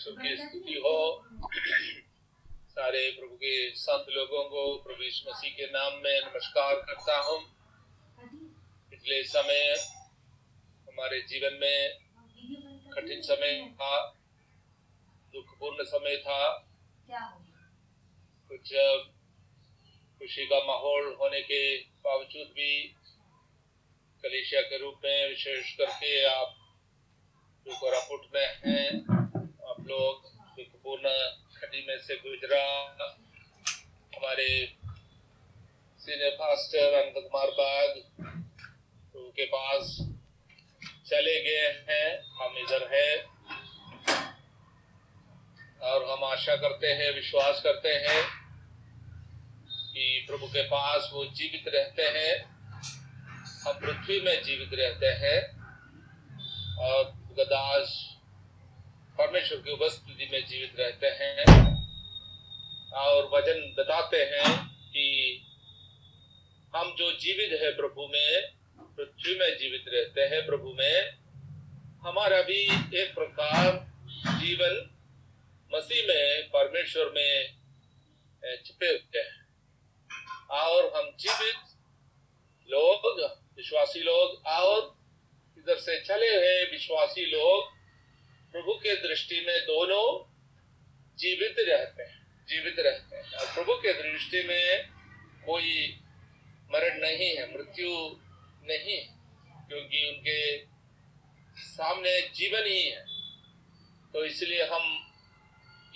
परमेश्वर की स्तुति हो। सारे प्रभु के संत लोगों को प्रभु मसीह के नाम में नमस्कार करता हूँ। पिछले समय हमारे जीवन में कठिन समय था, दुखपूर्ण समय था। कुछ, खुशी का माहौल होने के बावजूद भी कलेशिया के रूप में विशेष करके आप जो कोरापुट में हैं लोग घड़ी में से गुजरा। हमारे सीनियर पास्टर अनंत कुमार बाग के पास चले गए हैं। हम इधर हैं। और हम आशा करते हैं, विश्वास करते हैं कि प्रभु के पास वो जीवित रहते हैं। हम पृथ्वी में जीवित रहते हैं। और गदास परमेश्वर की उपस्थिति में जीवित रहते हैं और वज़न बताते हैं कि हम जो जीवित है प्रभु में, पृथ्वी में जीवित रहते हैं प्रभु में, हमारा भी एक प्रकार जीवन मसीह में, परमेश्वर में छिपे हुए हैं। और हम जीवित लोग, विश्वासी लोग, और इधर से चले हुए विश्वासी लोग प्रभु के दृष्टि में दोनों जीवित रहते हैं, जीवित रहते हैं। और प्रभु के दृष्टि में कोई मरण नहीं है, मृत्यु नहीं क्योंकि उनके सामने जीवन ही है। तो इसलिए हम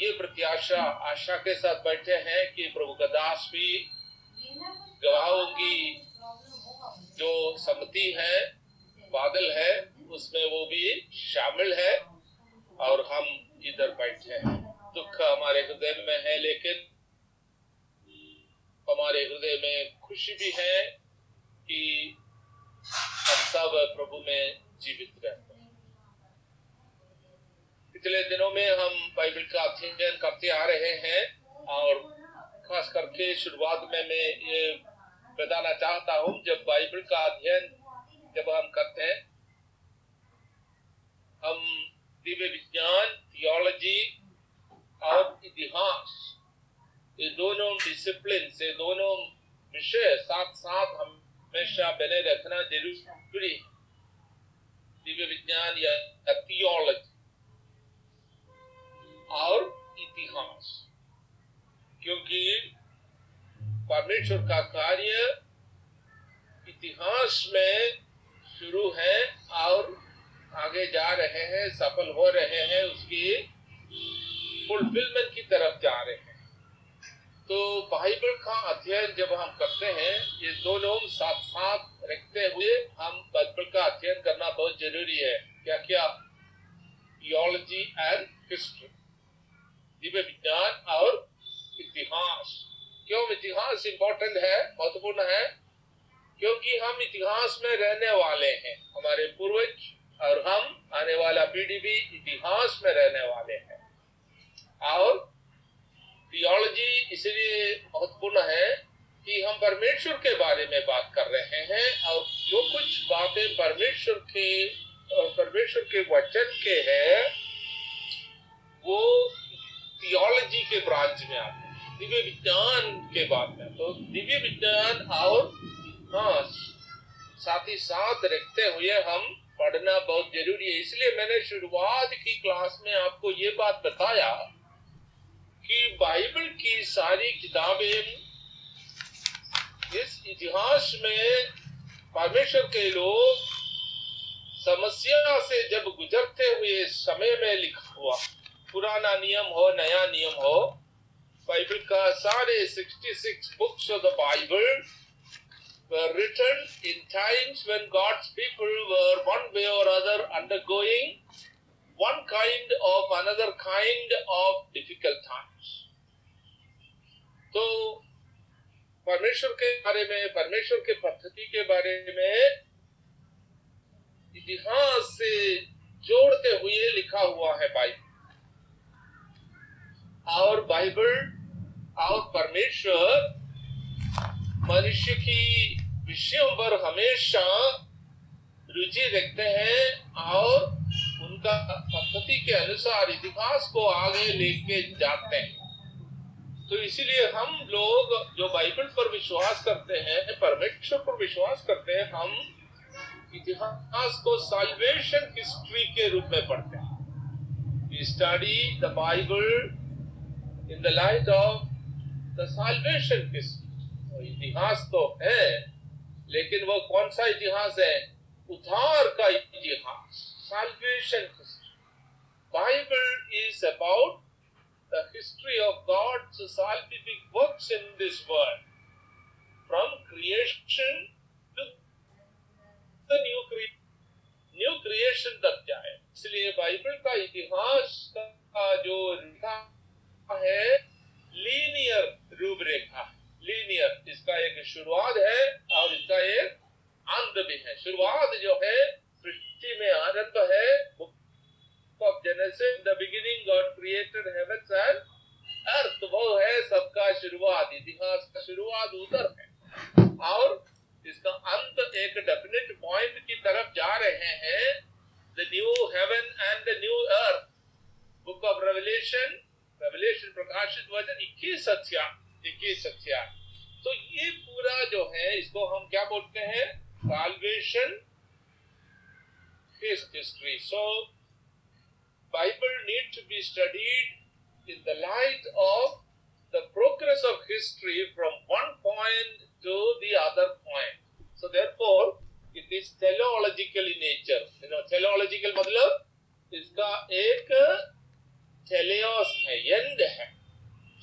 ये प्रत्याशा, आशा के साथ बैठे हैं कि प्रभु का दास भी गवाहों की जो सम्मति है, बादल है, उसमें वो भी शामिल है। और हम इधर बैठे हैं। दुख हमारे हृदय में है, लेकिन हमारे हृदय में खुशी भी है कि हम सब प्रभु में जीवित रहते हैं। पिछले दिनों में हम बाइबल का अध्ययन करते आ रहे हैं और खास करके शुरुआत में मैं ये बताना चाहता हूँ, जब बाइबल का अध्ययन जब हम करते हैं, हम दिव्य विज्ञान थियोलॉजी और इतिहास ये दोनों डिसिप्लिन से दोनों विषय साथ साथ हमेशा बने रखना ज़रूरी दिव्य विज्ञान या थियोलॉजी और इतिहास क्योंकि परमेश्वर का कार्य इतिहास में शुरू है और आगे जा रहे हैं, सफल हो रहे हैं, उसकी फुलफिलमेंट की तरफ़ जा रहे हैं। तो बाइबल का अध्ययन जब हम करते हैं, ये दोनों साथ साथ रखते हुए हम बाइबल का अध्ययन करना बहुत ज़रूरी है। क्या क्या? थियोलॉजी एंड हिस्ट्री दिव्य विज्ञान और इतिहास। क्यों इतिहास इंपॉर्टेंट है? महत्वपूर्ण है? क्योंकि हम इतिहास में रहने वाले हैं। हमारे पूर्वज और हम आने वाला पीढ़ी भी इतिहास में रहने वाले हैं। और थियोलॉजी इसलिए महत्वपूर्ण है कि हम परमेश्वर के बारे में बात कर रहे हैं और जो कुछ बातें परमेश्वर के परमेश्वर के वचन के हैं, वो थियोलॉजी के ब्रांच में आते हैं, दिव्य विज्ञान के बाद में। तो दिव्य विज्ञान और हाँ साथ ही साथ रखते हुए हम पढ़ना बहुत ज़रूरी है। इसलिए मैंने शुरुआत की क्लास में आपको ये बात बताया कि बाइबल की सारी किताबें इस इतिहास में परमेश्वर के लोग समस्या से जब गुजरते हुए समय में लिखा हुआ, पुराना नियम हो, नया नियम हो बाइबल का सारे 66 books of the Bible were written in times when God's people were one way or other undergoing one kind of another kind of difficult times. तो परमेश्वर के बारे में परमेश्वर के पद्धति के बारे में इतिहास से जोड़ते हुए लिखा हुआ है बाइबल और बाइबल और परमेश्वर मनुष्य की विषयों पर हमेशा रुचि रखते हैं और उनका पद्धति के अनुसार इतिहास को आगे लेके जाते हैं। तो इसीलिए हम लोग जो बाइबल पर विश्वास करते हैं, परमेश्वर पर विश्वास करते हैं, हम इतिहास को साल्वेशन हिस्ट्री के रूप में पढ़ते हैं। Study the Bible in the light of the salvation history इतिहास तो है लेकिन वो कौन सा इतिहास है? उधार का इतिहास history Bible is about the history of God's salvific works in this world, from creation to the new creation. New creation तक जाए। इसलिए बाइबल का इतिहास का जो रेखा है लीनियर रूपरेखा लीनियर इसका एक शुरुआत है और इसका एक अंत भी है शुरुआत जो है सृष्टि में आनंद है of Genesis, in the beginning God created heavens and earth. वो है सबका शुरुआत इतिहास का शुरुआत उधर है और इसका अंत एक डेफिनेट पॉइंट की तरफ़ जा रहे हैं the new heaven and the new earth book of Revelation Revelation प्रकाशित वचन इक्कीस अध्याय इक्कीस अध्याय तो ये पूरा जो है इसको हम क्या बोलते हैं salvation history so Bible need to be studied in the light of the progress of history from one point to the other point. So therefore, it is teleological in nature. You know, teleological मतलब इसका एक teleost है and है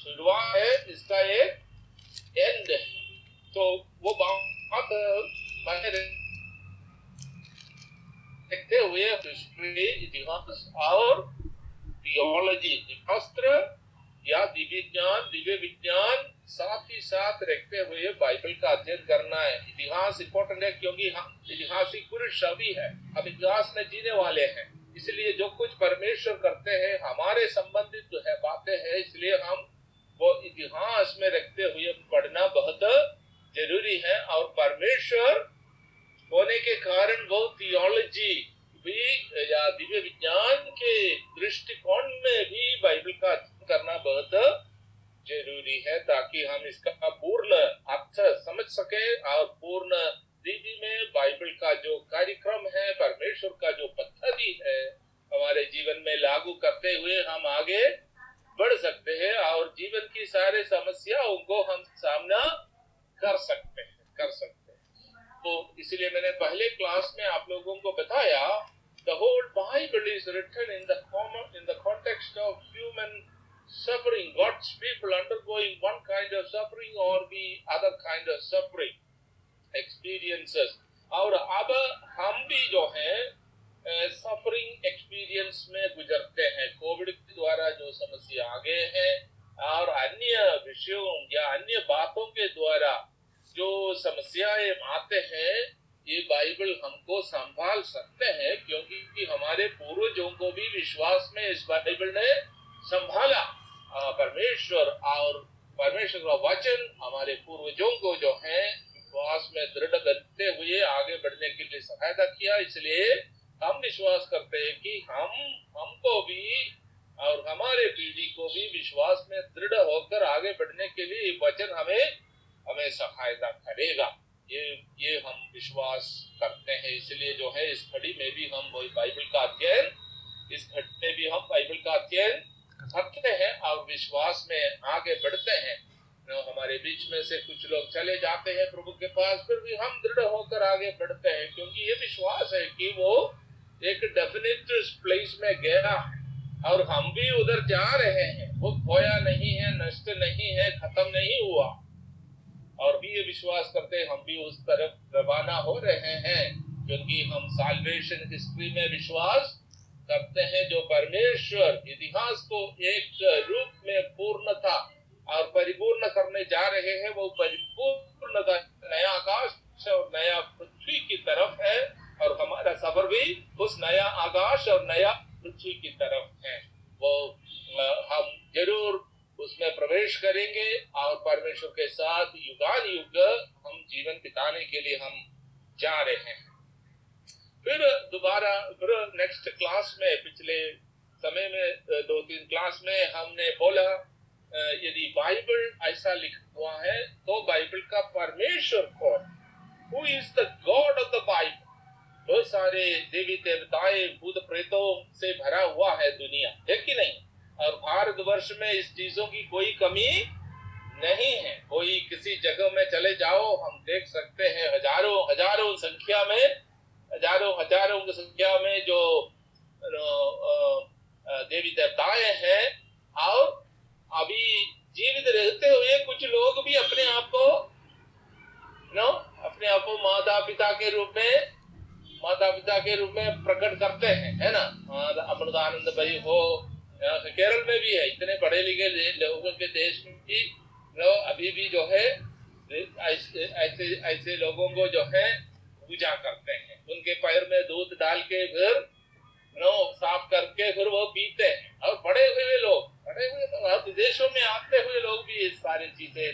शुरुआत है इसका एक and है तो वो बात मैंने देखते हुए हिस्ट्री इतिहास और थियोलॉजी शास्त्र या दिव्य ज्ञान दिव्य विज्ञान साथ ही साथ रखते हुए बाइबल का अध्ययन करना है है क्योंकि हम इतिहास एक पूरे है, हम इतिहास में जीने वाले हैं। इसलिए जो कुछ परमेश्वर करते हैं, हमारे संबंधित जो है बातें हैं, इसलिए हम वो इतिहास में रखते हुए पढ़ना बहुत ज़रूरी है। और परमेश्वर होने के कारण वो थियोलॉजी भी, या दिव्य विज्ञान के दृष्टिकोण में भी बाइबल का अध्ययन करना बहुत ज़रूरी है, ताकि हम इसका पूर्ण अर्थ समझ सके और पूर्ण दीदी में बाइबल का जो कार्यक्रम है, परमेश्वर का जो पद्धति है, हमारे जीवन में लागू करते हुए हम आगे बढ़ सकते हैं और जीवन की सारे समस्याओं को हम सामना कर सकते हैं, कर सकते हैं। तो इसलिए मैंने पहले क्लास में आप लोगों को बताया the whole Bible is written in the in the of human suffering God's people undergoing one kind of suffering और be other kind of suffering experiences. और अब हम भी जो है सफरिंग एक्सपीरियंस में गुजरते हैं कोविड के द्वारा जो समस्या आगे है और अन्य विषयों या अन्य बातों के द्वारा जो समस्याएँ आते हैं, ये बाइबल हमको संभाल सकते हैं क्योंकि हमारे पूर्वजों को भी विश्वास में इस बाइबल ने संभाला परमेश्वर और परमेश्वर का वचन हमारे पूर्वजों को जो है विश्वास में दृढ़ करते हुए आगे बढ़ने के लिए सहायता किया, इसलिए हम विश्वास करते हैं कि हम, हमको भी और हमारे पीढ़ी को भी विश्वास में दृढ़ होकर आगे बढ़ने के लिए वचन हमें हमें सहायता करेगा। ये ये हम विश्वास करते हैं, इसलिए जो है इस घड़ी में भी हम वही बाइबल का अध्ययन, इस घड़ी में भी हम बाइबल का अध्ययन करते हैं और विश्वास में आगे बढ़ते हैं। हमारे बीच में से कुछ लोग चले जाते हैं प्रभु के पास, फिर भी हम दृढ़ होकर आगे बढ़ते हैं, क्योंकि ये विश्वास है कि वो एक डेफिनेट प्लेस में गया और हम भी उधर जा रहे हैं। वो खोया नहीं है, नष्ट नहीं है, खत्म नहीं हुआ। और भी ये विश्वास करते हम भी उस तरफ़ रवाना हो रहे हैं, क्योंकि हम साल्वेशन हिस्ट्री में विश्वास करते हैं, जो परमेश्वर इतिहास को एक रूप में पूर्णता और परिपूर्ण करने जा रहे हैं, वो परिपूर्णता नया आकाश और नया पृथ्वी की तरफ़ है और हमारा सफ़र भी उस नया आकाश और नया पृथ्वी की तरफ़ है। वो हम ज़रूर उसमें प्रवेश करेंगे और परमेश्वर के साथ युगान युग हम जीवन बिताने के लिए हम जा रहे हैं। फिर दोबारा, फिर नेक्स्ट क्लास में पिछले समय में दो तीन क्लास में हमने बोला यदि बाइबल ऐसा लिखा हुआ है तो बाइबल का परमेश्वर कौन who is the God of the Bible बहुत सारे देवी देवताएँ भूत प्रेतों से भरा हुआ है दुनिया है कि नहीं और भारतवर्ष में इस चीज़ों की कोई कमी नहीं है कोई किसी जगह में चले जाओ हम देख सकते हैं हज़ारों हज़ारों संख्या में हज़ारों हज़ारों की संख्या में जो देवी देवताएँ हैं और अभी जीवित रहते हुए कुछ लोग भी अपने आप को नो अपने आप को माता पिता के रूप में माता पिता के रूप में प्रकट करते हैं है ना अमृतानंद भाई हो केरल में भी है इतने पढ़े लिखे लोगों के देश में भी नो अभी भी जो है ऐसे ऐसे लोगों को जो है पूजा करते हैं उनके पैर में दूध डाल के फिर नो साफ़ करके फिर वो पीते हैं और बड़े हुए लोग बड़े हुए लोग विदेशों में आते हुए लोग भी इस सारी चीज़ें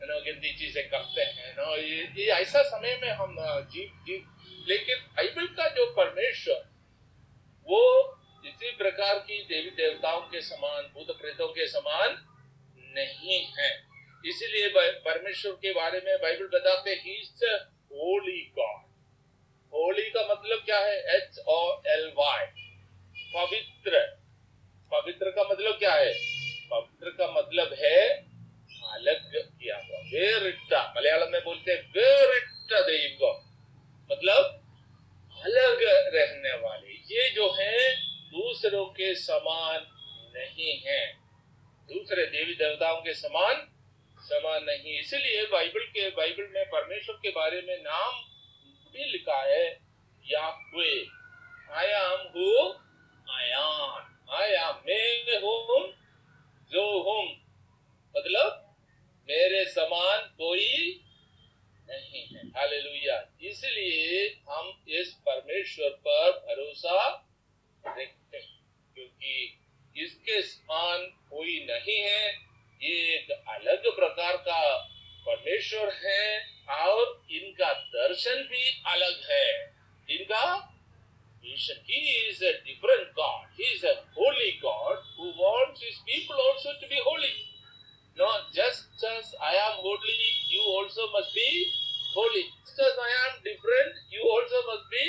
नो गिनती चीज़ें करते हैं नो ये, ये ऐसा समय में हम जीव जीव लेकिन बाइबल का जो परमेश्वर वो इसी प्रकार की देवी देवताओं के समान भूत प्रेतों के समान नहीं है इसीलिए परमेश्वर के बारे में बाइबल बताते ही होली गॉड होली का मतलब क्या है ओ एल वाई पवित्र। पवित्र का मतलब क्या है? पवित्र का मतलब है अलग किया हुआ। वेरिट्टा। मलयालम में बोलते हैं वेरिट्टा देव मतलब अलग रहने वाले। ये जो है, दूसरों के समान नहीं है। दूसरे देवी देवताओं के समान समान नहीं। इसलिए बाइबल के, बाइबल में परमेश्वर के बारे में नाम भी लिखा है Yahweh. I am who I am I am मैं हूँ जो हूँ। मतलब मेरे समान कोई नहीं है। हालेलुया इसलिए हम इस परमेश्वर पर भरोसा रखते क्योंकि इसके समान कोई नहीं है। ये एक अलग प्रकार का परमेश्वर है और इनका दर्शन भी अलग है। इनका He is a different God. He is a holy God who wants his people also to be holy. No, just as I am holy, you also must be holy. Just as I am different, you also must be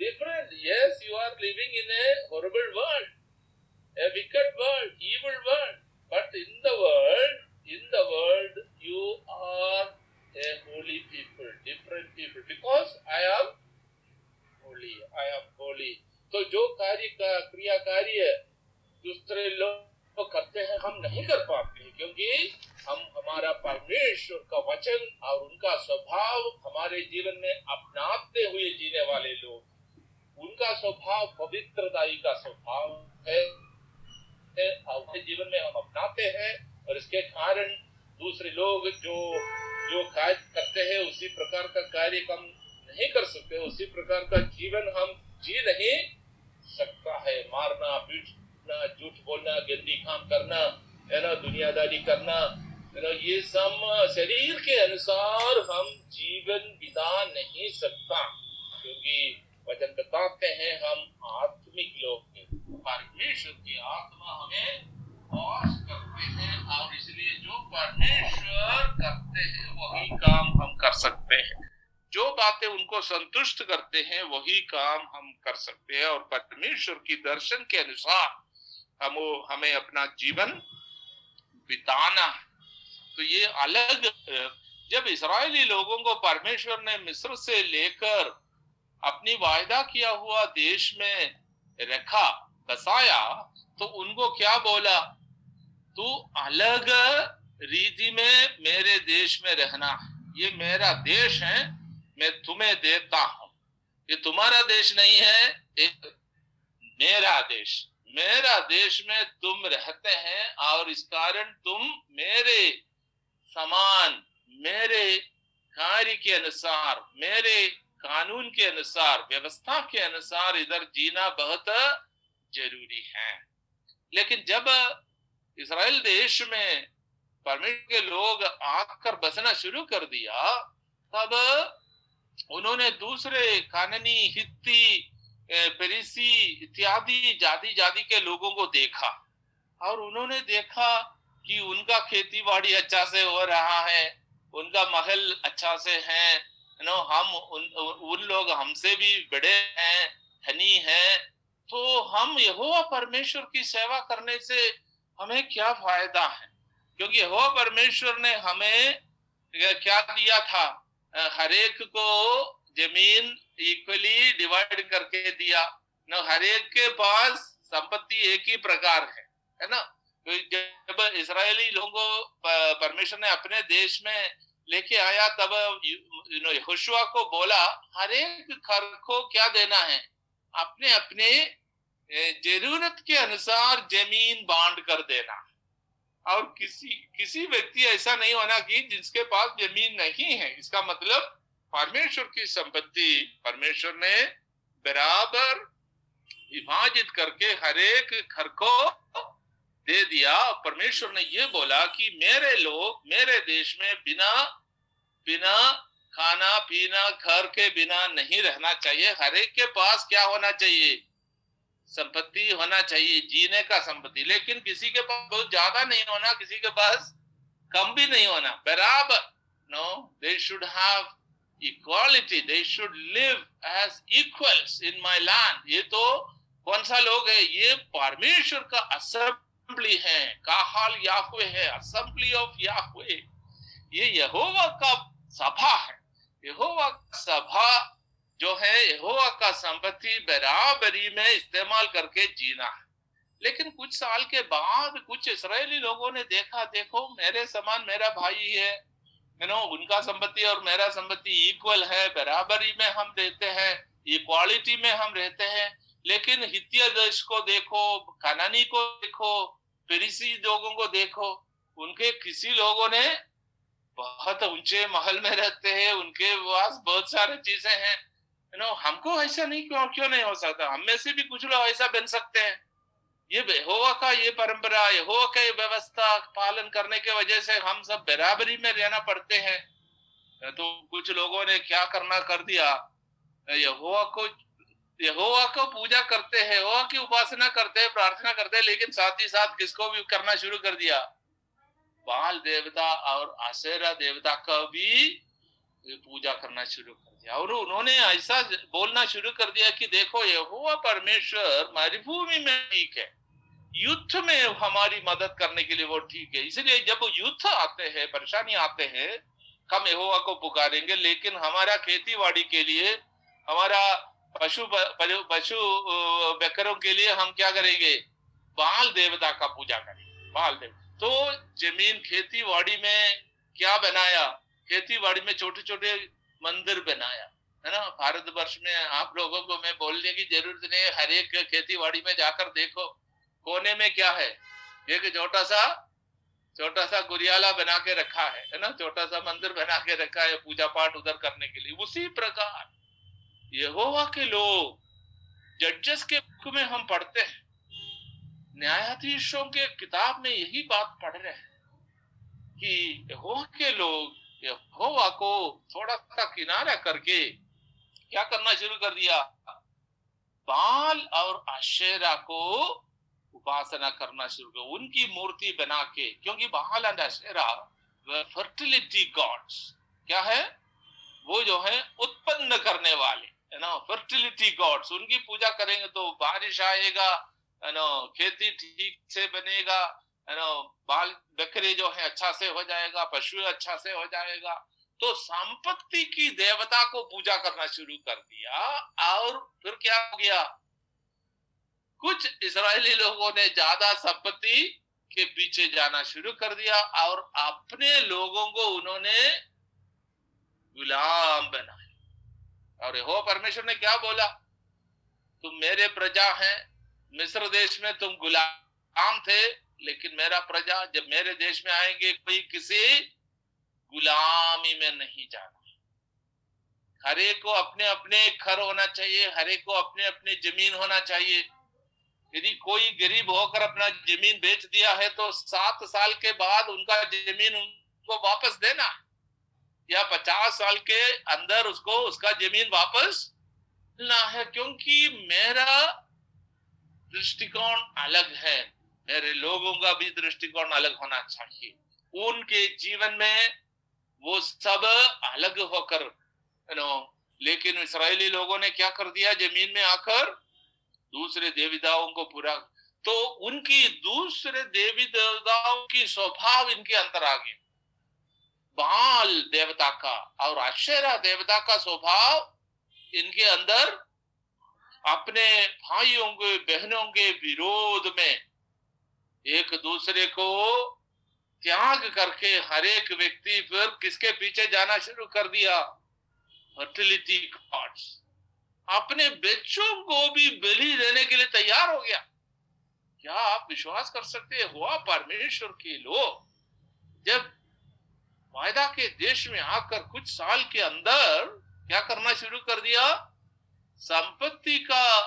different. Yes, you are living in a horrible world, a wicked world, evil world. But in the world, in the world, you are a holy people, तो जो कार्य का क्रिया कार्य दूसरे लोग करते हैं, हम नहीं कर पाते क्योंकि हम, हमारा परमेश्वर का वचन और उनका स्वभाव हमारे जीवन में अपनाते हुए जीने वाले लोग उनका स्वभाव पवित्रताई का स्वभाव है अपने जीवन में हम अपनाते हैं, और इसके कारण दूसरे लोग जो जो कार्य करते हैं, उसी प्रकार का कार्य हम नहीं कर सकते, उसी प्रकार का जीवन हम जी नहीं सकता है। मारना, पीटना, झूठ बोलना, गंदी काम करना, है ना, दुनियादारी करना, है ना, ये सब शरीर के अनुसार हम जीवन बिता नहीं सकता। क्योंकि वचन बताते हैं, हम आत्मिक लोग परमेश्वर की आत्मा हमें वास करते हैं और इसलिए जो परमेश्वर करते हैं, वही काम हम कर सकते हैं। जो बातें उनको संतुष्ट करते हैं, वही काम हम कर सकते हैं। और परमेश्वर की दर्शन के अनुसार हम वो, हमें अपना जीवन बिताना तो ये अलग, जब इसराइली लोगों को परमेश्वर ने मिस्र से लेकर अपनी वायदा किया हुआ देश में रखा, बसाया तो उनको क्या बोला? तू अलग रीति में मेरे देश में रहना। ये मेरा देश है मैं तुम्हें देता हूँ। ये तुम्हारा देश नहीं है एक मेरा देश। मेरा देश में तुम रहते हैं और इस कारण तुम मेरे समान, मेरे कार्य के अनुसार, मेरे कानून के अनुसार, व्यवस्था के अनुसार इधर जीना बहुत ज़रूरी है। लेकिन जब इसराइल देश में परमेश्वर के लोग आकर बसना शुरू कर दिया, तब उन्होंने दूसरे काननी, हित्ती पेरिसी इत्यादि जाति जाति के लोगों को देखा। और उन्होंने देखा कि उनका खेती बाड़ी अच्छा से हो रहा है, उनका महल अच्छा से है नो हम उन उन लोग हमसे भी बड़े हैं, धनी हैं तो हम यहोवा परमेश्वर की सेवा करने से हमें क्या फ़ायदा है? क्योंकि यहोवा परमेश्वर ने हमें, क्या दिया था? हर एक को ज़मीन इक्वली डिवाइड करके दिया। न, हर एक के पास संपत्ति एक ही प्रकार है है ना? तो जब इसराइली लोगों परमेश्वर ने अपने देश में लेके आया, तब यहोशुआ को बोला, हर एक घर को क्या देना है? अपने अपने ज़रूरत के अनुसार ज़मीन बांट कर देना। और किसी किसी व्यक्ति ऐसा नहीं होना कि जिसके पास ज़मीन नहीं है। इसका मतलब परमेश्वर की संपत्ति, परमेश्वर ने बराबर विभाजित करके हरेक घर को दे दिया। परमेश्वर ने ये बोला कि मेरे लोग, मेरे देश में बिना बिना खाना पीना, घर के बिना नहीं रहना चाहिए। हर एक के पास क्या होना चाहिए? संपत्ति होना चाहिए, जीने का संपत्ति। लेकिन किसी के पास बहुत ज़्यादा नहीं होना, किसी के पास कम भी नहीं होना। बराबर। No they should have equality they should live as equals in my land ये तो कौन सा लोग है? ये परमेश्वर का असेंबली है। काहाल याहवे है। असेंबली ऑफ़ याहवे ये यहोवा का सभा है। यहोवा सभा जो है यहोवा का संपत्ति बराबरी में इस्तेमाल करके जीना है। लेकिन कुछ साल के बाद कुछ इसराइली लोगों ने देखा, देखो, मेरे समान मेरा भाई है नो उनका संपत्ति और मेरा संपत्ति इक्वल है, बराबरी में हम रहते हैं इक्वालिटी में हम रहते हैं। लेकिन हित्य देश को देखो कनानी को देखो पेरिसी लोगों को देखो, उनके किसी लोगों ने बहुत ऊँचे महल में रहते हैं, उनके पास बहुत सारे चीज़ें हैं। नो हमको ऐसा नहीं क्यों क्यों नहीं हो सकता? हम में से भी कुछ लोग ऐसा बन सकते हैं। ये यहोवा का ये परंपरा, यहोवा का ये व्यवस्था पालन करने के वजह से हम सब बराबरी में रहना पड़ते हैं। तो कुछ लोगों ने क्या करना कर दिया? यहोवा को को पूजा करते हैं, यहोवा की उपासना करते हैं, प्रार्थना करते हैं, लेकिन साथ ही साथ किसको भी करना शुरू कर दिया? बाल देवता और आशेरा देवता का भी पूजा करना शुरू कर दिया। और उन्होंने ऐसा बोलना शुरू कर दिया कि देखो यहोवा परमेश्वर मरुभूमि में ठीक है। युद्ध में हमारी मदद करने के लिए वो ठीक है। इसलिए जब युद्ध आते हैं, परेशानी आते हैं, हम यहोवा को पुकारेंगे, लेकिन हमारा खेती बाड़ी के लिए, हमारा पशु पशु बकरों के लिए हम क्या करेंगे? बाल देवता का पूजा करेंगे, बाल देव तो ज़मीन खेती बाड़ी में क्या बनाया? खेती बाड़ी में छोटे छोटे मंदिर बनाया, है ना? भारत वर्ष में आप लोगों को मैं बोलने की ज़रूरत नहीं है, हर एक खेती बाड़ी में जाकर देखो, कोने में क्या है? एक छोटा सा छोटा सा गुरियाला बना के रखा है है ना? छोटा सा मंदिर बना के रखा है पूजा पाठ उधर करने के लिए। उसी प्रकार यहोवा के लोग जजेस के बुक में हम पढ़ते हैं। न्यायाधीशों के किताब में यही बात पढ़ रहे हैं कि यहोवा के लोग यहोवा को थोड़ा सा किनारा करके क्या करना शुरू कर दिया? बाल और आशेरा को उपासना करना शुरू कर उनकी मूर्ति बना के, क्योंकि बाल एंड आशेरा फर्टिलिटी गॉड्स क्या है? वो जो है, उत्पन्न करने वाले है ना फर्टिलिटी गॉड्स उनकी पूजा करेंगे तो बारिश आएगा है ना खेती ठीक से बनेगा बाल बकरे जो है अच्छा से हो जाएगा, पशु अच्छा से हो जाएगा। तो संपत्ति की देवता को पूजा करना शुरू कर दिया और फिर क्या हो गया? कुछ इसराइली लोगों ने ज़्यादा संपत्ति के पीछे जाना शुरू कर दिया और अपने लोगों को उन्होंने गुलाम बनाया। और हो, परमेश्वर ने क्या बोला? तुम मेरे प्रजा हैं, मिस्र देश में तुम गुलाम थे लेकिन मेरा प्रजा जब मेरे देश में आएँगे, कोई किसी गुलामी में नहीं जाना। हरेक को अपने अपने घर होना चाहिए हरेक को अपने अपने ज़मीन होना चाहिए। यदि कोई गरीब होकर अपना ज़मीन बेच दिया है तो सात साल के बाद उनका ज़मीन उनको वापस देना। या पचास साल के अंदर उसको, उसका ज़मीन वापस ना है, क्योंकि मेरा दृष्टिकोण अलग है। मेरे लोगों का भी दृष्टिकोण अलग होना चाहिए। उनके जीवन में वो सब अलग होकर नो लेकिन इसराइली लोगों ने क्या कर दिया? ज़मीन में आकर दूसरे देविदाओं को पूरा तो उनकी दूसरे देवी देवताओं की स्वभाव इनके अंदर आ गया। बाल देवता का और अक्षरा देवता का स्वभाव इनके अंदर अपने भाइयों के, बहनों के विरोध में एक दूसरे को त्याग करके हर एक व्यक्ति फिर किसके पीछे जाना शुरू कर दिया? फर्टिलिटी गॉड्स अपने बच्चों को भी बलि देने के लिए तैयार हो गया। क्या आप विश्वास कर सकते हुआ परमेश्वर के लोग। जब वायदा के देश में आकर कुछ साल के अंदर क्या करना शुरू कर दिया? संपत्ति का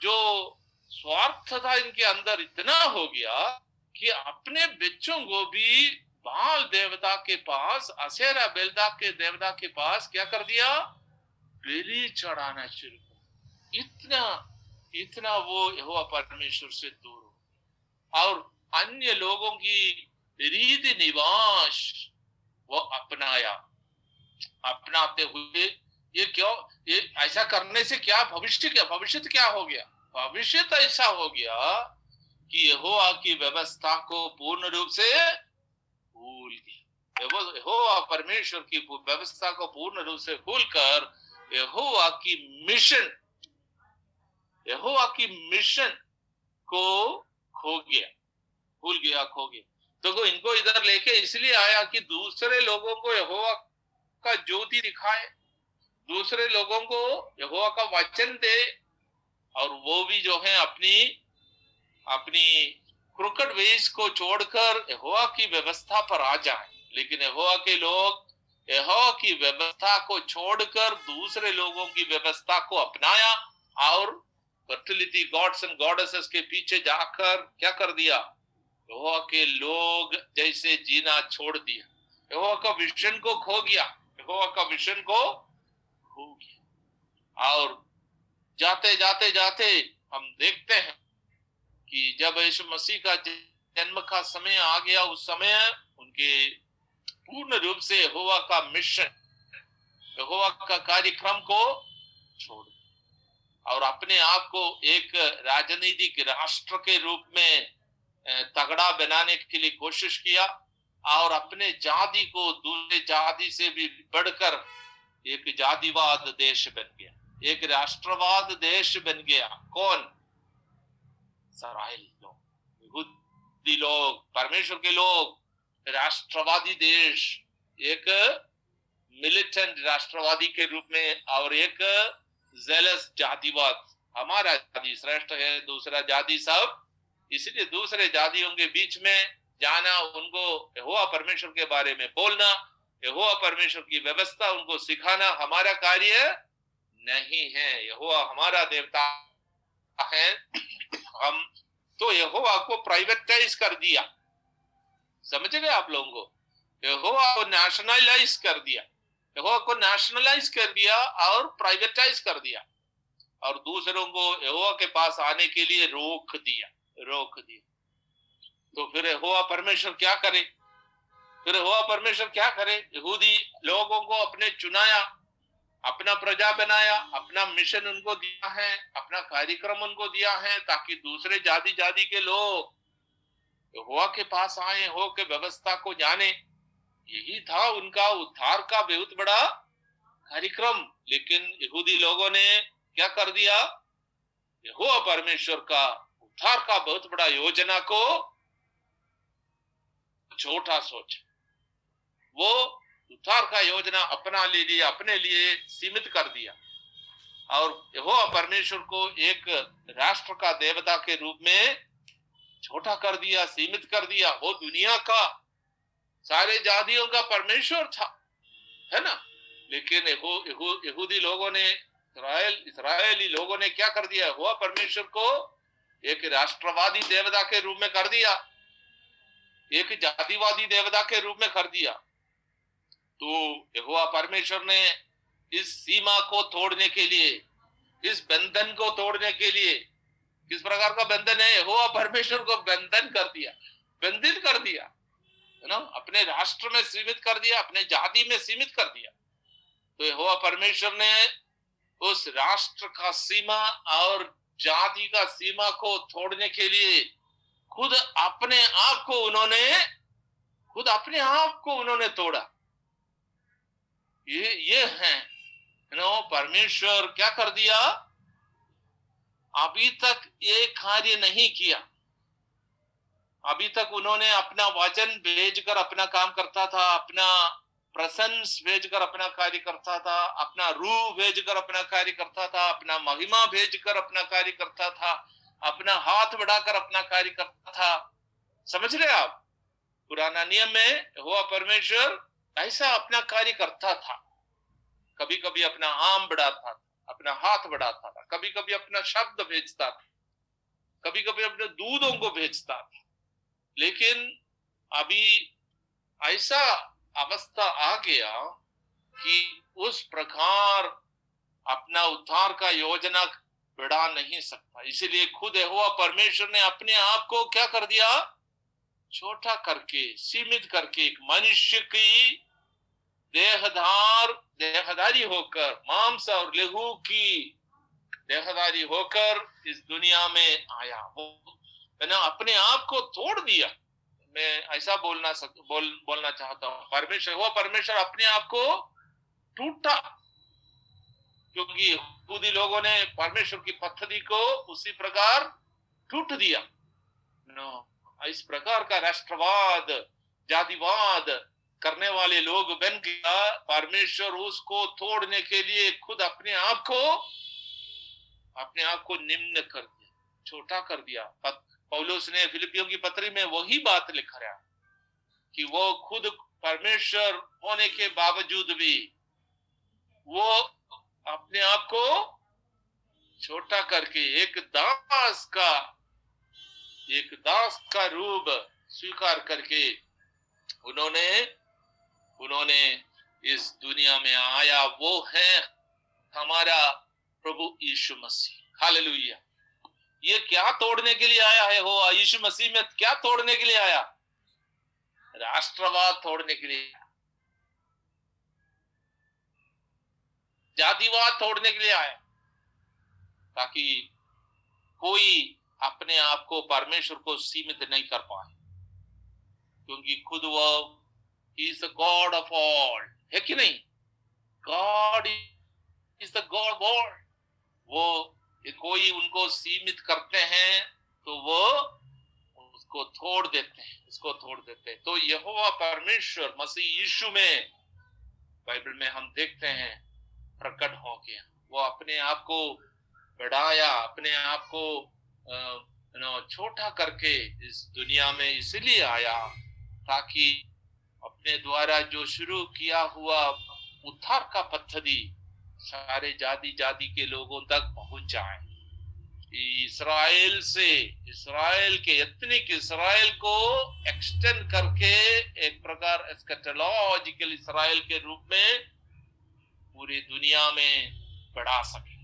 जो स्वार्थ था इनके अंदर इतना हो गया कि अपने बच्चों को भी बाल देवता के पास, असेरा बेलदा के देवता के पास क्या कर दिया? बलि चढ़ाना शुरू कर इतना इतना वो यहोवा परमेश्वर से दूर हो और अन्य लोगों की रीति निवास वो अपनाया। अपनाते हुए ये क्यों, ये ऐसा करने से क्या भविष्य क्या भविष्य क्या हो गया? भविष्य तो ऐसा हो गया कि यहोवा की व्यवस्था को पूर्ण रूप से भूल गया। परमेश्वर की व्यवस्था को पूर्ण रूप से भूल कर यहोवा की मिशन, यहोवा की मिशन को खो गया, भूल गया, खो गया। तो इनको इधर लेके इसलिए आया कि दूसरे लोगों को यहोवा का ज्योति दिखाए, दूसरे लोगों को यहोवा का वचन दे और वो भी जो है अपनी अपनी क्रुकट वेज को छोड़कर यहोवा की व्यवस्था पर आ जाए। लेकिन यहोवा के लोग, यहोवा की व्यवस्था को छोड़कर दूसरे लोगों की व्यवस्था को अपनाया और फर्टिलिटी गॉड्स एंड गॉडेसेस के पीछे जाकर क्या कर दिया? यहोवा के लोग जैसे जीना छोड़ दिया। यहोवा का विजन को खो गया। यहोवा का विजन को खो गया। और जाते जाते जाते हम देखते हैं कि जब यीशु मसीह का जन्म का समय आ गया, उस समय उनके पूर्ण रूप से होवा का मिशन, यहोवा का कार्यक्रम को छोड़ और अपने आप को एक राजनीतिक राष्ट्र के रूप में तगड़ा बनाने के लिए कोशिश किया और अपने जाति को दूसरे जाति से भी बढ़कर एक जातिवाद देश बन गया। एक राष्ट्रवाद देश बन गया। कौन? लोग लोग, परमेश्वर के लोग, राष्ट्रवादी देश। एक मिलिटेंट राष्ट्रवादी के रूप में और एक जेलस जातिवाद। हमारा जाति श्रेष्ठ है, दूसरा जाति सब। इसलिए दूसरे जातियों के बीच में। जाना उनको, यहोवा परमेश्वर के बारे में बोलना, यहोवा परमेश्वर की व्यवस्था उनको सिखाना हमारा कार्य नहीं है। यहोवा हमारा देवता है। हम तो यहोवा को प्राइवेटाइज कर दिया। समझ गए आप लोगों को? यहोवा को नेशनलाइज कर दिया। यहोवा को नेशनलाइज कर दिया और प्राइवेटाइज कर दिया। और दूसरों को यहोवा के पास आने के लिए रोक दिया। रोक दिया। तो फिर यहोवा परमेश्वर क्या करे? फिर यहोवा परमेश्वर क्या करे? यहूदी लोगों को अपने चुनाया। अपना प्रजा बनाया, अपना मिशन उनको दिया है, अपना कार्यक्रम उनको दिया है, ताकि दूसरे जाति जाति के लोग हुआ के पास आए हो के व्यवस्था को जाने। यही था उनका उद्धार का बहुत बड़ा कार्यक्रम। लेकिन यहूदी लोगों ने क्या कर दिया? हुआ परमेश्वर का उद्धार का बहुत बड़ा योजना को छोटा सोच। वो उद्धार का योजना अपना ले लिया, अपने लिए सीमित कर दिया। और यहोवा परमेश्वर को एक राष्ट्र का देवता के रूप में छोटा कर दिया, सीमित कर दिया। वो दुनिया का, सारे जातियों का परमेश्वर था, है ना? लेकिन यहूदी लोगों ने इसराइल इसराइली लोगों ने क्या कर दिया? हुआ, परमेश्वर को एक राष्ट्रवादी देवता के रूप में कर दिया, एक जातिवादी देवता के रूप में कर दिया। तो यहोवा परमेश्वर ने इस सीमा को तोड़ने के लिए, इस बंधन को तोड़ने के लिए, किस प्रकार का बंधन है? यहोवा परमेश्वर को बंधन कर दिया, बंधित कर दिया, है ना? अपने राष्ट्र में सीमित कर दिया, अपने जाति में सीमित कर दिया। तो यहोवा परमेश्वर ने उस राष्ट्र का सीमा और जाति का सीमा को तोड़ने के लिए खुद अपने आप को उन्होंने, खुद अपने आप को उन्होंने तोड़ा। ये ये है। नो परमेश्वर क्या कर दिया? अभी तक ये कार्य नहीं किया। अभी तक उन्होंने अपना वचन भेजकर अपना काम करता था, अपना प्रसंस भेजकर अपना कार्य करता था, अपना रूह भेजकर अपना कार्य करता था, अपना महिमा भेजकर अपना कार्य करता था, अपना हाथ बढ़ाकर अपना कार्य करता था। समझ रहे आप? पुराना नियम में हुआ परमेश्वर ऐसा अपना कार्य करता था। कभी कभी अपना आम बढ़ाता था, अपना हाथ बढ़ाता था कभी कभी अपना शब्द भेजता था कभी कभी अपने दूधों को भेजता था। लेकिन अभी ऐसा अवस्था आ गया कि उस प्रकार अपना उद्धार का योजना बढ़ा नहीं सकता। इसीलिए खुद हुआ परमेश्वर ने अपने आप को क्या कर दिया? छोटा करके, सीमित करके, एक मनुष्य की देहधार देहदारी होकर मांस और लहू की देहदारी होकर इस दुनिया में आया। वो मैंने अपने आप को तोड़ दिया। मैं ऐसा बोलना सक, बोल बोलना चाहता हूँ। परमेश्वर वो परमेश्वर अपने आप को टूटा। क्योंकि यहूदी लोगों ने परमेश्वर की पद्धति को उसी प्रकार टूट दिया। नो इस प्रकार का राष्ट्रवाद जातिवाद करने वाले लोग बन गया, परमेश्वर उसको तोड़ने के लिए खुद अपने आप को, अपने आप को निम्न कर दिया, छोटा कर दिया। पौलुस ने फिलिपियों की पत्री में वही बात लिखा रहा, कि वो खुद परमेश्वर होने के बावजूद भी वो अपने आप को छोटा करके एक दास का, एक दास का रूप स्वीकार करके उन्होंने उन्होंने इस दुनिया में आया, वो है हमारा प्रभु यीशु मसीह। हालेलुया। ये क्या तोड़ने के लिए आया है? हो, यीशु मसीह में क्या तोड़ने के लिए आया? राष्ट्रवाद तोड़ने के लिए। जातिवाद तोड़ने के लिए आया। ताकि कोई अपने आप को परमेश्वर को सीमित नहीं कर पाए। क्योंकि खुद वो is the God of all है कि नहीं? God is the God God वो कोई उनको सीमित करते हैं तो वो उसको तोड़ देते हैं, उसको तोड़ देते हैं। तो यहोवा परमेश्वर, मसीह यीशु में, बाइबल में हम देखते हैं, प्रकट हो गया। वो अपने आप को बढ़ाया, अपने आप को छोटा करके इस दुनिया में इसलिए आया, ताकि अपने द्वारा जो शुरू किया हुआ उद्धार का पद्धति सारे जाति जाति के लोगों तक पहुँच जाए। इसराइल से, इसराइल के एथनिक इसराइल को एक्सटेंड करके एक प्रकार एस्केटोलॉजिकल इसराइल के रूप में पूरी दुनिया में बढ़ा सके।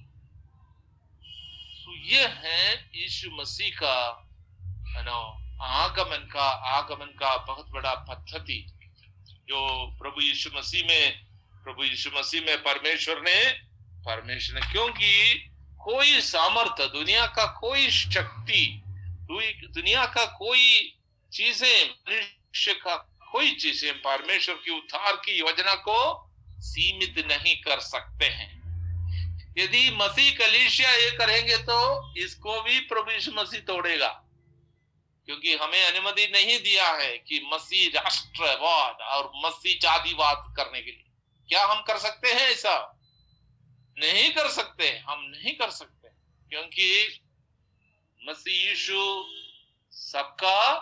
तो ये है यीशु मसीह का आगमन का आगमन का बहुत बड़ा पद्धति। जो प्रभु यीशु मसीह में, प्रभु यीशु मसीह में परमेश्वर ने परमेश्वर ने, क्योंकि कोई सामर्थ्य, दुनिया का कोई शक्ति दुनिया का कोई चीज़ें, मनुष्य का कोई चीज़ें परमेश्वर की उद्धार की योजना को सीमित नहीं कर सकते हैं। यदि मसीह कलिशिया ये करेंगे तो इसको भी प्रभु यीशु मसीह तोड़ेगा। क्योंकि हमें अनुमति नहीं दिया है कि मसीह राष्ट्रवाद और मसीह जातिवाद करने के लिए। क्या हम कर सकते हैं ऐसा? नहीं कर सकते। हम नहीं कर सकते। क्योंकि मसीह यीशु सबका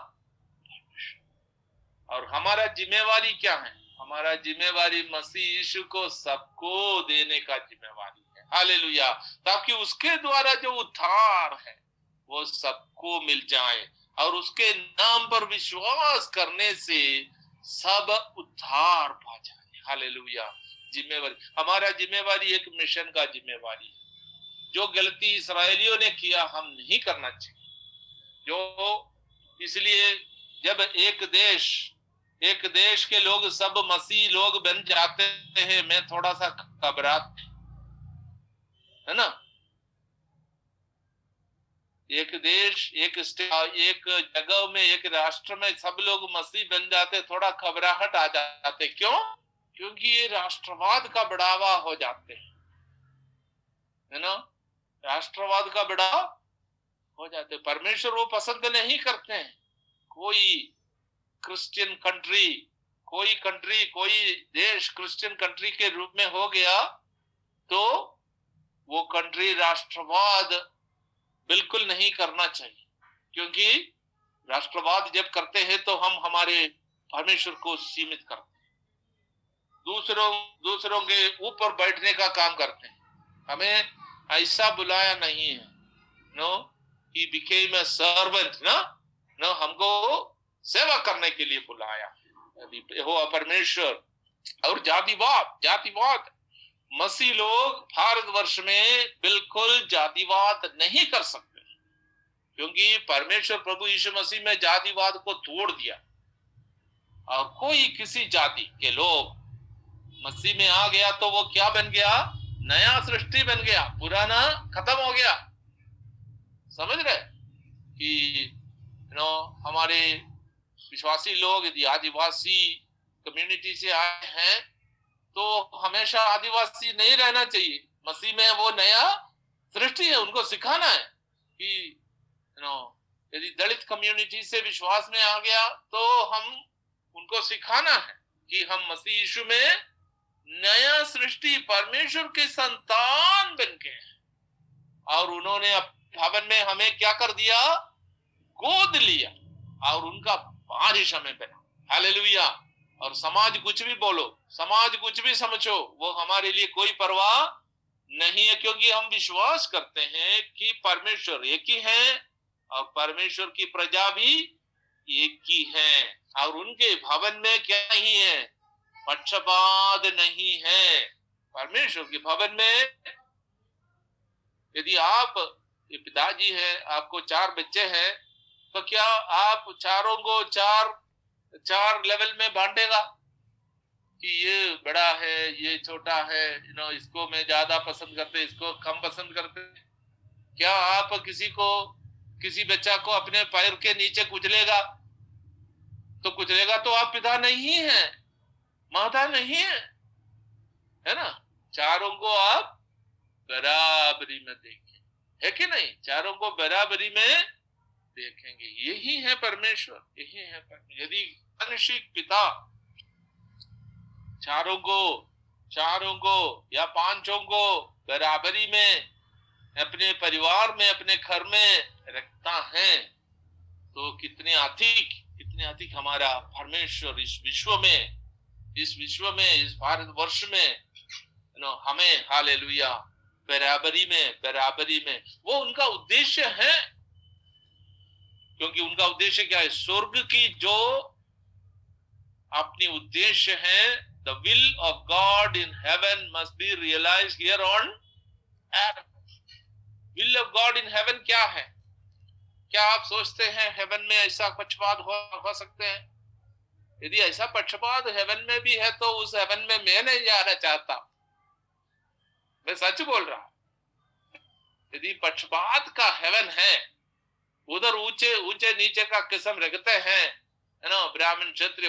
और हमारा जिम्मेवारी क्या है? हमारा जिम्मेवारी मसीह यीशु को सबको देने का जिम्मेवारी है। हालेलुया। ताकि उसके द्वारा जो उद्धार है, वो सबको मिल जाए। और उसके नाम पर विश्वास करने से सब उद्धार पा जाए। हालेलुया। जिम्मेवारी। हमारा जिम्मेवारी एक मिशन का जिम्मेवारी जो गलती इसराइलियों ने किया, हम नहीं करना चाहिए। जो इसलिए जब एक देश एक देश के लोग सब मसीह लोग बन जाते हैं, मैं थोड़ा सा घबरा है ना? एक देश, एक एक जगह में, एक राष्ट्र में सब लोग मसीह बन जाते, थोड़ा घबराहट आ जाते। क्यों? क्योंकि ये राष्ट्रवाद का बढ़ावा हो जाते हैं। ना? राष्ट्रवाद का बढ़ावा हो जाते परमेश्वर वो पसंद नहीं करते हैं। कोई क्रिश्चियन कंट्री कोई कंट्री कोई देश क्रिश्चियन कंट्री के रूप में हो गया तो वो कंट्री राष्ट्रवाद बिल्कुल नहीं करना चाहिए। क्योंकि राष्ट्रवाद जब करते हैं तो हम हमारे परमेश्वर को सीमित करते हैं। दूसरों दूसरों के ऊपर बैठने का काम करते हैं। हमें ऐसा बुलाया नहीं है। नो ही बिकेम सर्वेंट ना? नो, हमको सेवा करने के लिए बुलाया हो, परमेश्वर। और जातिवाद जातिवाद। मसीह लोग भारतवर्ष में बिल्कुल जातिवाद नहीं कर सकते। क्योंकि परमेश्वर प्रभु यीशु मसीह में जातिवाद को तोड़ दिया। और कोई किसी जाति के लोग मसीह में आ गया तो वो क्या बन गया? नया सृष्टि बन गया, पुराना खत्म हो गया। समझ रहे? कि यू नो हमारे विश्वासी लोग, यदि आदिवासी कम्युनिटी से आए हैं तो हमेशा आदिवासी नहीं रहना चाहिए। मसीह में वो नया सृष्टि है, उनको सिखाना है कि यू नो यदि दलित कम्युनिटी से विश्वास में आ गया तो हम उनको सिखाना है कि हम मसीह यीशु में नया सृष्टि, परमेश्वर के संतान बन हैं। और उन्होंने भवन में हमें क्या कर दिया? गोद लिया और उनका बारिश हमें बना। हालेलुया और समाज कुछ भी बोलो, समाज कुछ भी समझो, वो हमारे लिए कोई परवाह नहीं है, क्योंकि हम विश्वास करते हैं कि परमेश्वर एक ही है और परमेश्वर की प्रजा भी एक ही है और उनके भवन में क्या नहीं है? पक्षपात नहीं है। परमेश्वर के भवन में यदि आप पिताजी है, आपको चार बच्चे हैं तो क्या आप चारों को चार चार लेवल में बांटेगा कि ये बड़ा है, ये छोटा है यू नो इसको मैं ज़्यादा पसंद करते, इसको कम पसंद करते। क्या आप किसी को, किसी बच्चा को अपने पैर के नीचे कुचलेगा? तो कुचलेगा तो आप पिता नहीं है, माता नहीं है है ना? चारों को आप बराबरी में देखें। है कि नहीं? चारों को बराबरी में देखेंगे। यही है परमेश्वर, यही है यदि मानसिक पिता। चारों को चारों को या पाँचों को बराबरी में, अपने परिवार में, अपने घर में रखता है। तो कितने अधिक कितने अधिक हमारा परमेश्वर इस विश्व में, इस विश्व में, इस भारत वर्ष में नो हमें हाले बराबरी में बराबरी में। वो उनका उद्देश्य है। क्योंकि उनका उद्देश्य क्या है? स्वर्ग की जो अपनी उद्देश्य है the will of God in heaven must be realise here on will of God in heaven क्या है? क्या आप सोचते हैं हेवन में ऐसा पक्षपात हो, हो सकते हैं? यदि ऐसा पक्षपात हेवन में भी है तो उस हेवन में मैं नहीं जाना चाहता। मैं सच बोल रहा यदि पक्षपात का हेवन है उधर ऊँचे ऊँचे नीचे का किस्म रखते हैं ब्राह्मण क्षत्रिय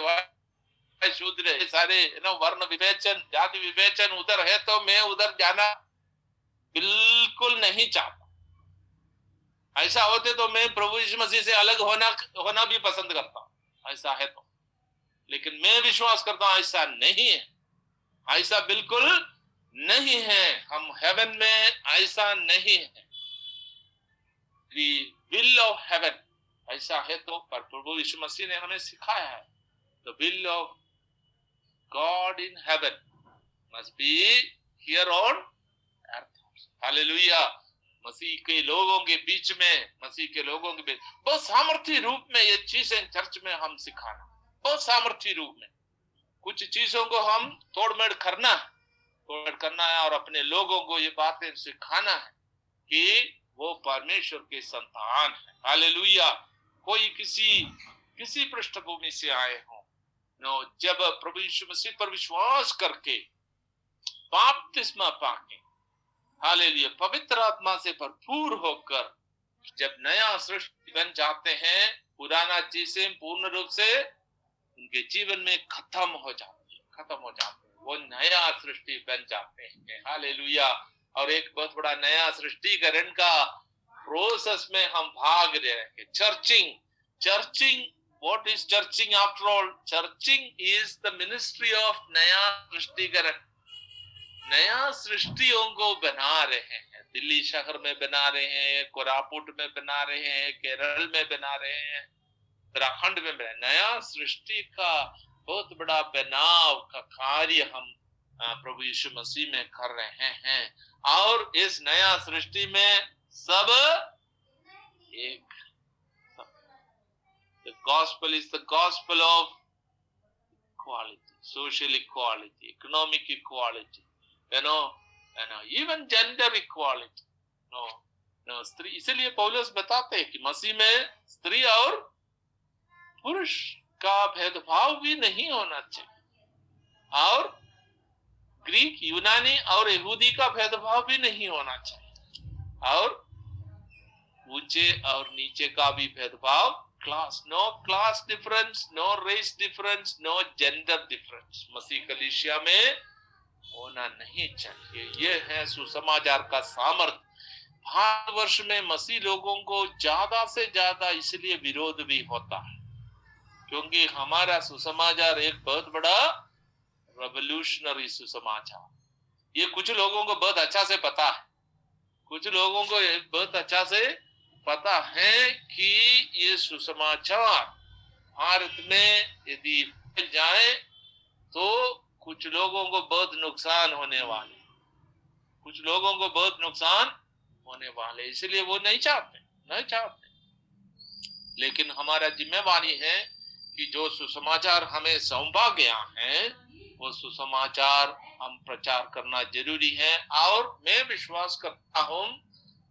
शूद्र सारे ना, वर्ण विवेचन, जाति विवेचन, उधर है तो मैं उधर जाना बिल्कुल नहीं चाहता। ऐसा होते तो मैं प्रभु यीशु मसीह से अलग होना होना भी पसंद करता ऐसा है तो। लेकिन मैं विश्वास करता हूँ, ऐसा नहीं है। ऐसा बिल्कुल नहीं है। हम हेवन में ऐसा नहीं है। विल ऑफ़ हेवन ऐसा है तो पर प्रभु यीशु मसीह ने हमें सिखाया है। The will of God in heaven must be here on earth hallelujah मसीह के लोगों के बीच में, मसीह के लोगों के बीच। बहुत सामर्थ्य रूप में ये चीज़ें चर्च में हम सिखाना। बहुत सामर्थ्य रूप में। कुछ चीज़ों को हम तोड़मेड़ करना तोड़मेड़ करना है और अपने लोगों को ये बातें सिखाना है कि वो परमेश्वर के संतान है। हालेलुया कोई किसी किसी पृष्ठभूमि से आए हो। जब प्रभु यीशु मसीह पर विश्वास करके बापतिस्मा पाके, हालेलुया, पवित्र आत्मा से भरपूर होकर जब नया सृष्टि बन जाते हैं, पुराना चीज़ें पूर्ण रूप से उनके जीवन में खत्म हो जाती है, खत्म हो जाते हैं, वो नया सृष्टि बन जाते हैं, हालेलुया। और एक बहुत बड़ा नया सृष्टिकरण का प्रोसेस में हम भाग रहे हैं churching churching what is churching after all? Churching is the ministry of नया सृष्टिकरण नया सृष्टियों को बना रहे हैं दिल्ली शहर में बना रहे हैं कोरापुट में बना रहे हैं केरल में बना रहे हैं उत्तराखंड में बना नया सृष्टि का बहुत बड़ा बनाव का कार्य हम प्रभु यीशु मसीह में कर रहे हैं और इस नया सृष्टि में सब एक The gospel is the gospel of equality, social equality, economic equality, you know, you know, even gender equality. No, no, स्त्री इसलिए पौलुस बताते हैं कि मसीह में स्त्री और पुरुष का भेदभाव भी नहीं होना चाहिए और ग्रीक यूनानी और यहूदी का भेदभाव भी नहीं होना चाहिए और ऊँचे और नीचे का भी भेदभाव class no class difference no race difference no gender difference मसीह कलिशिया में होना नहीं चाहिए। ये है सुसमाचार का सामर्थ्य भारतवर्ष में मसीह लोगों को ज़्यादा से ज़्यादा इसलिए विरोध भी होता है, क्योंकि हमारा सुसमाचार एक बहुत बड़ा रेवोल्यूशनरी सुसमाचार। ये कुछ लोगों को बहुत अच्छा से पता है। कुछ लोगों को बहुत अच्छा से पता है कि ये सुसमाचार भारत में यदि फैल जाए तो कुछ लोगों को बहुत नुकसान होने वाले कुछ लोगों को बहुत नुकसान होने वाले इसलिए वो नहीं चाहते नहीं चाहते। लेकिन हमारा जिम्मेवारी है कि जो सुसमाचार हमें सौंपा गया है, वो सुसमाचार हम प्रचार करना ज़रूरी है। और मैं विश्वास करता हूँ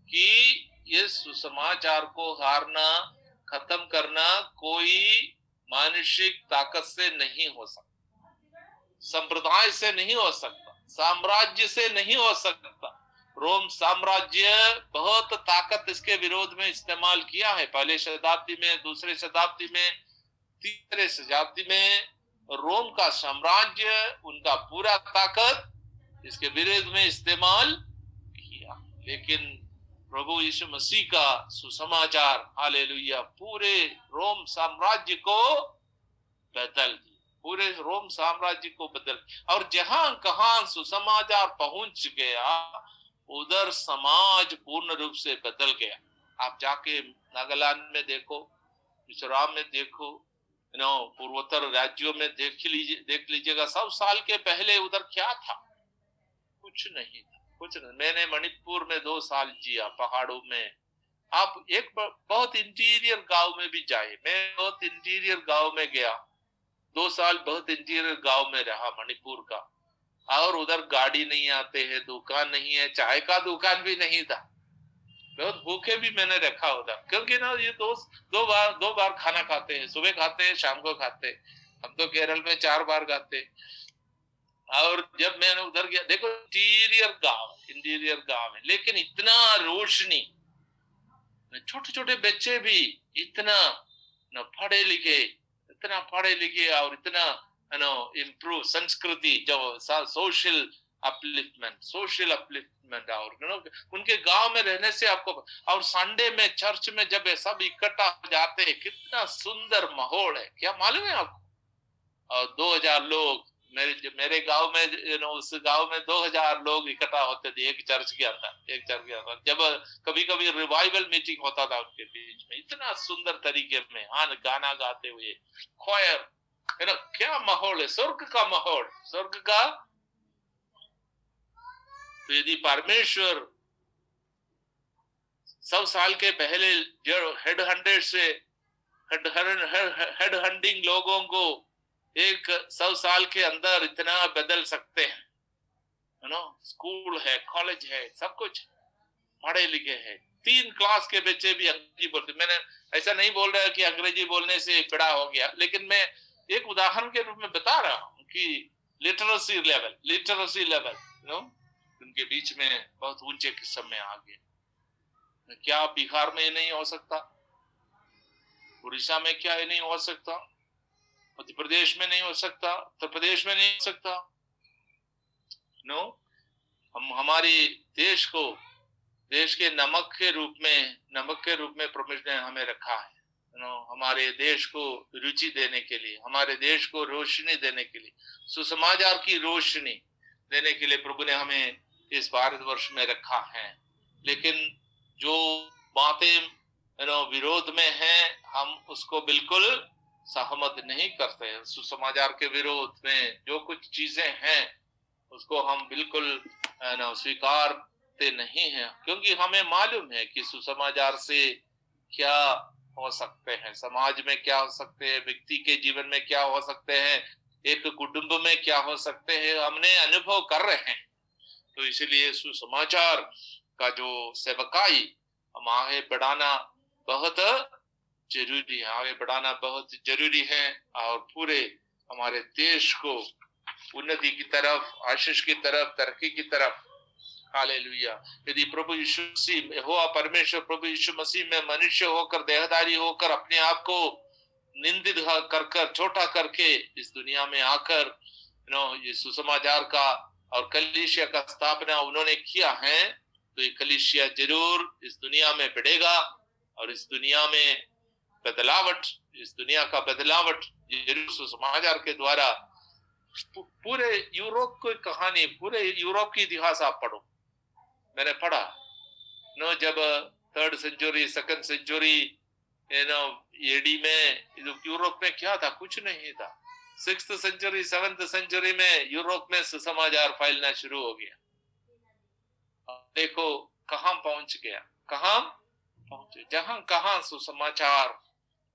कि इस सुसमाचार को हारना, खत्म करना कोई मानसिक ताकत से नहीं हो सकता। संप्रदाय से नहीं हो सकता। साम्राज्य से नहीं हो सकता। रोम साम्राज्य बहुत ताकत इसके विरोध में इस्तेमाल किया है। पहले शताब्दी में, दूसरे शताब्दी में, तीसरे शताब्दी में रोम का साम्राज्य, उनका पूरा ताकत इसके विरोध में इस्तेमाल किया। लेकिन प्रभु यीशु मसीह का सुसमाचार, हालेलुया, पूरे रोम साम्राज्य को बदल पूरे रोम साम्राज्य को बदल और जहाँ कहा सुसमाचार पहुँच गया, उधर समाज पूर्ण रूप से बदल गया। आप जाके नागालैंड में देखो, मिजोरम में देखो नो पूर्वोत्तर राज्यों में देख लीजिए, देख लीजिएगा, सब साल के पहले उधर क्या था? कुछ नहीं कुछ नहीं। मैंने मणिपुर में दो साल जिया, पहाड़ों में। आप एक बहुत इंटीरियर गाँव में भी जाए मैं बहुत इंटीरियर गाँव में गया। दो साल बहुत इंटीरियर गाँव में रहा मणिपुर का। और उधर गाड़ी नहीं आते हैं, दुकान नहीं है, चाय का दुकान भी नहीं था। बहुत भूखे भी मैंने रखा उधर। क्योंकि ना ये दोस्त दो बार दो बार खाना खाते हैं। सुबह खाते हैं, शाम को खाते हैं। हम तो केरल में चार बार खाते और जब मैंने उधर गया, देखो इंटीरियर गाँव इंटीरियर गाँव है, लेकिन इतना रोशनी छोटे छोटे बच्चे भी इतना, न पढ़े लिखे इतना पढ़े लिखे और इतना इम्प्रूव संस्कृति, जो सोशल अपलिफ्टमेंट सोशल अपलिफ्टमेंट और नो उनके गाँव में रहने से आपको, और संडे में चर्च में जब सब इकट्ठा हो जाते हैं, कितना सुंदर माहौल है, क्या मालूम है आपको? और 2000 लोग मेरे मेरे गाँव में यू नो उस गाँव में 2000 लोग इकट्ठा होते थे, एक चर्च के अंदर, एक चर्च के अंदर। जब कभी कभी रिवाइवल मीटिंग होता था उनके बीच में, इतना सुंदर तरीके में हाँ गाना गाते हुए खोयर है ना, क्या माहौल है, स्वर्ग का माहौल, स्वर्ग का? तो यदि परमेश्वर सौ साल के पहले, जो हेड हंड्रेड से हेड हंडिंग लोगों को एक सौ साल के अंदर इतना बदल सकते हैं। यू नो स्कूल है कॉलेज है, सब कुछ पढ़े लिखे हैं। तीन क्लास के बच्चे भी अंग्रेज़ी बोलते। मैंने ऐसा नहीं बोल रहा कि अंग्रेज़ी बोलने से बड़ा हो गया, लेकिन मैं एक उदाहरण के रूप में बता रहा हूँ कि literacy level literacy level no उनके बीच में बहुत ऊँचे किस्म में आ गए क्या बिहार में ये नहीं हो सकता? उड़ीसा में क्या ये नहीं हो सकता? मध्य प्रदेश में नहीं हो सकता, उत्तर प्रदेश में नहीं हो सकता। नो हम, हमारे देश को, देश के नमक के रूप में, नमक के रूप में प्रभु ने हमें रखा है। नो हमारे देश को रुचि देने के लिए, हमारे देश को रोशनी देने के लिए, सुसमाचार की रोशनी देने के लिए प्रभु ने हमें इस भारतवर्ष में रखा है। लेकिन जो बातें विरोध में हैं, हम उसको बिल्कुल सहमत नहीं करते सुसमाचार के विरोध में जो कुछ चीज़ें हैं, उसको हम बिल्कुल स्वीकारते नहीं हैं। क्योंकि हमें मालूम है कि सुसमाचार से क्या हो सकते हैं, समाज में क्या हो सकते हैं, व्यक्ति के जीवन में क्या हो सकते हैं, एक कुटुंब में क्या हो सकते हैं, हमने अनुभव कर रहे हैं। तो इसलिए सुसमाचार का जो सेवकाई हम आगे बढ़ाना बहुत ज़रूरी है, आगे बढ़ाना बहुत ज़रूरी है और पूरे हमारे देश को उन्नति की तरफ़, आशीष की तरफ़, तरक्की की तरफ़। हालेलुया। यदि प्रभु यीशु मसीह हुआ परमेश्वर प्रभु यीशु मसीह में मनुष्य होकर देहदारी होकर, अपने आप को निंदित कर कर, छोटा करके इस दुनिया में आकर नो ये सुसमाचार का और कलिशिया का स्थापना उन्होंने किया है तो ये कलिशिया ज़रूर इस दुनिया में बढ़ेगा और इस दुनिया में बदलावट, इस दुनिया का बदलावट ज़रूर सुसमाचार के द्वारा पूरे यूरोप की कहानी, पूरे यूरोप की इतिहास आप पढ़ो। मैंने पढ़ा, नो, जब third century second century no AD में, यूरोप में क्या था? कुछ नहीं था। सिक्स सेंचुरी सेवेंथ सेंचुरी में यूरोप में सुसमाचार फैलना शुरू हो गया। देखो, कहा पहुँच गया? कहा? पहुँचे। जहाँ कहा सुसमाचार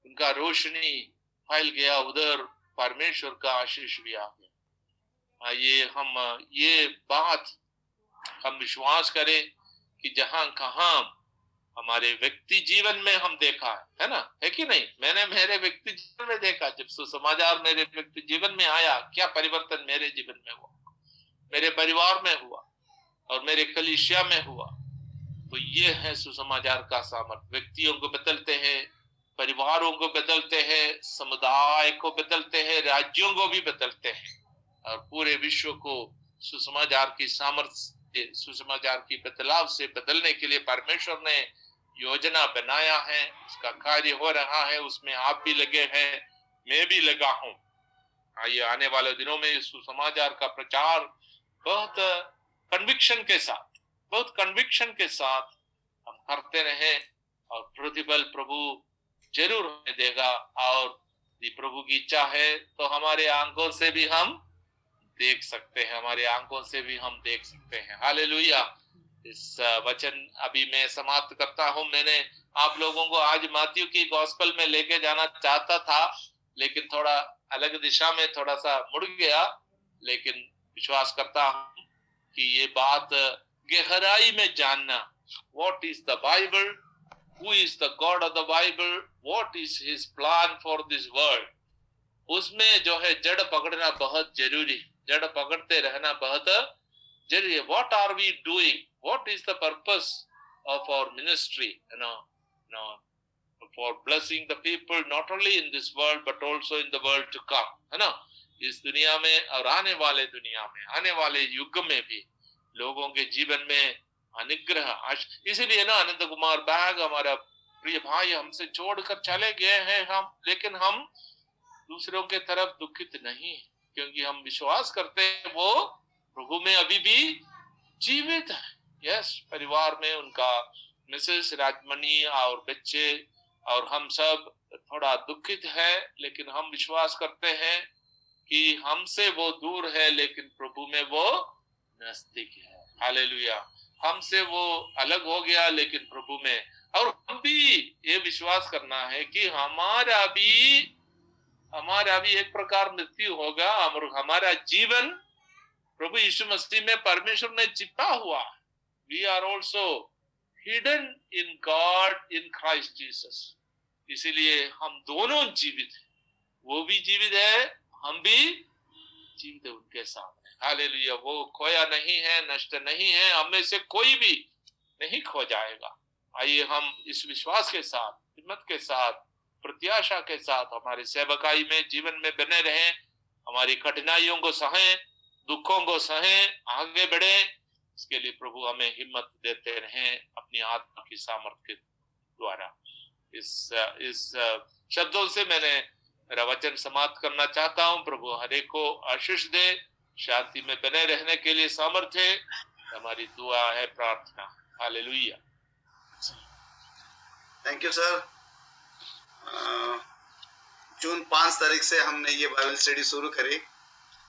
उनका रोशनी फैल गया, उधर परमेश्वर का आशीष भी आ गया। ये हम, ये बात हम विश्वास करें कि जहाँ कहा हमारे व्यक्ति जीवन में हम देखा है है ना? है कि नहीं? मैंने मेरे व्यक्ति जीवन में देखा, जब सुसमाचार मेरे व्यक्ति जीवन में आया, क्या परिवर्तन मेरे जीवन में हुआ? मेरे परिवार में हुआ और मेरे कलिशिया में हुआ। तो ये है सुसमाचार का सामर्थ्य व्यक्तियों को बदलते हैं परिवारों को बदलते हैं, समुदाय को बदलते हैं, राज्यों को भी बदलते हैं। और पूरे विश्व को सुसमाचार की सामर्थ्य, सुसमाचार की बदलाव से बदलने के लिए परमेश्वर ने योजना बनाया है, उसका कार्य हो रहा है, उसमें आप भी लगे हैं, मैं भी लगा हूँ। आइए, आने वाले दिनों में सुसमाचार का प्रचार बहुत कन्विक्शन के साथ, बहुत कन्विक्शन के साथ हम करते रहे और प्रतिबल प्रभु ज़रूर हमें देगा। और प्रभु की इच्छा है तो हमारे आँखों से भी हम देख सकते हैं, हमारे आँखों से भी हम देख सकते हैं। हाले इस वचन अभी मैं समाप्त करता हूँ। मैंने आप लोगों को आज मात्यु की गॉस्पल में लेके जाना चाहता था, लेकिन थोड़ा अलग दिशा में थोड़ा सा मुड़ गया, लेकिन विश्वास करता हूँ कि ये बात गहराई में जानना what is the Bible who is the God of the Bible what is his plan for this world उसमें जो है जड़ पकड़ना बहुत ज़रूरी जड़ पकड़ते रहना बहुत ज़रूरी what are we doing what is the purpose of our ministry for blessing the people not only in this world but also in the world to come है ना इस दुनिया में और आने वाले दुनिया में, आने वाले युग में भी लोगों के जीवन में अनुग्रह इसीलिए ना अनंत कुमार बैग हमारा प्रिय भाई हमसे छोड़कर चले गए हैं हम, लेकिन हम दूसरों के तरफ़ दुखित नहीं, क्योंकि हम विश्वास करते हैं वो प्रभु में अभी भी जीवित है। यस परिवार में उनका मिसेस राजमणि और बच्चे और हम सब थोड़ा दुखित है, लेकिन हम विश्वास करते हैं कि हमसे वो दूर है, लेकिन प्रभु में वो नज़दीक है। हालेलुया हमसे वो अलग हो गया, लेकिन प्रभु में। और हम भी ये विश्वास करना है कि हमारा भी हमारा भी एक प्रकार मृत्यु होगा, और हमारा जीवन प्रभु यीशु मसीह में परमेश्वर ने चिपा हुआ we are also hidden in God in Christ Jesus इसीलिए हम दोनों जीवित हैं। वो भी जीवित है, हम भी जीवित है उनके सामने हालेलुया, वो खोया नहीं है, नष्ट नहीं है, हमें से कोई भी नहीं खो जाएगा। आइए हम इस विश्वास के साथ, हिम्मत के साथ, प्रत्याशा के साथ हमारे सेवकाई में, जीवन में बने रहें, हमारी कठिनाइयों को सहें, दुखों को सहें, आगे बढ़े। इसके लिए प्रभु हमें हिम्मत देते रहें, अपनी आत्मा की सामर्थ्य के द्वारा। इस इस शब्दों से मैंने मेरा वचन समाप्त करना चाहता हूँ। प्रभु हरे को आशीष दे। शांति में बने रहने के लिए सामर्थ्य हमारी दुआ है, प्रार्थना। हाल थैंक यू सर जून पाँच तारीख से हमने ये बाइबल स्टडी शुरू करी।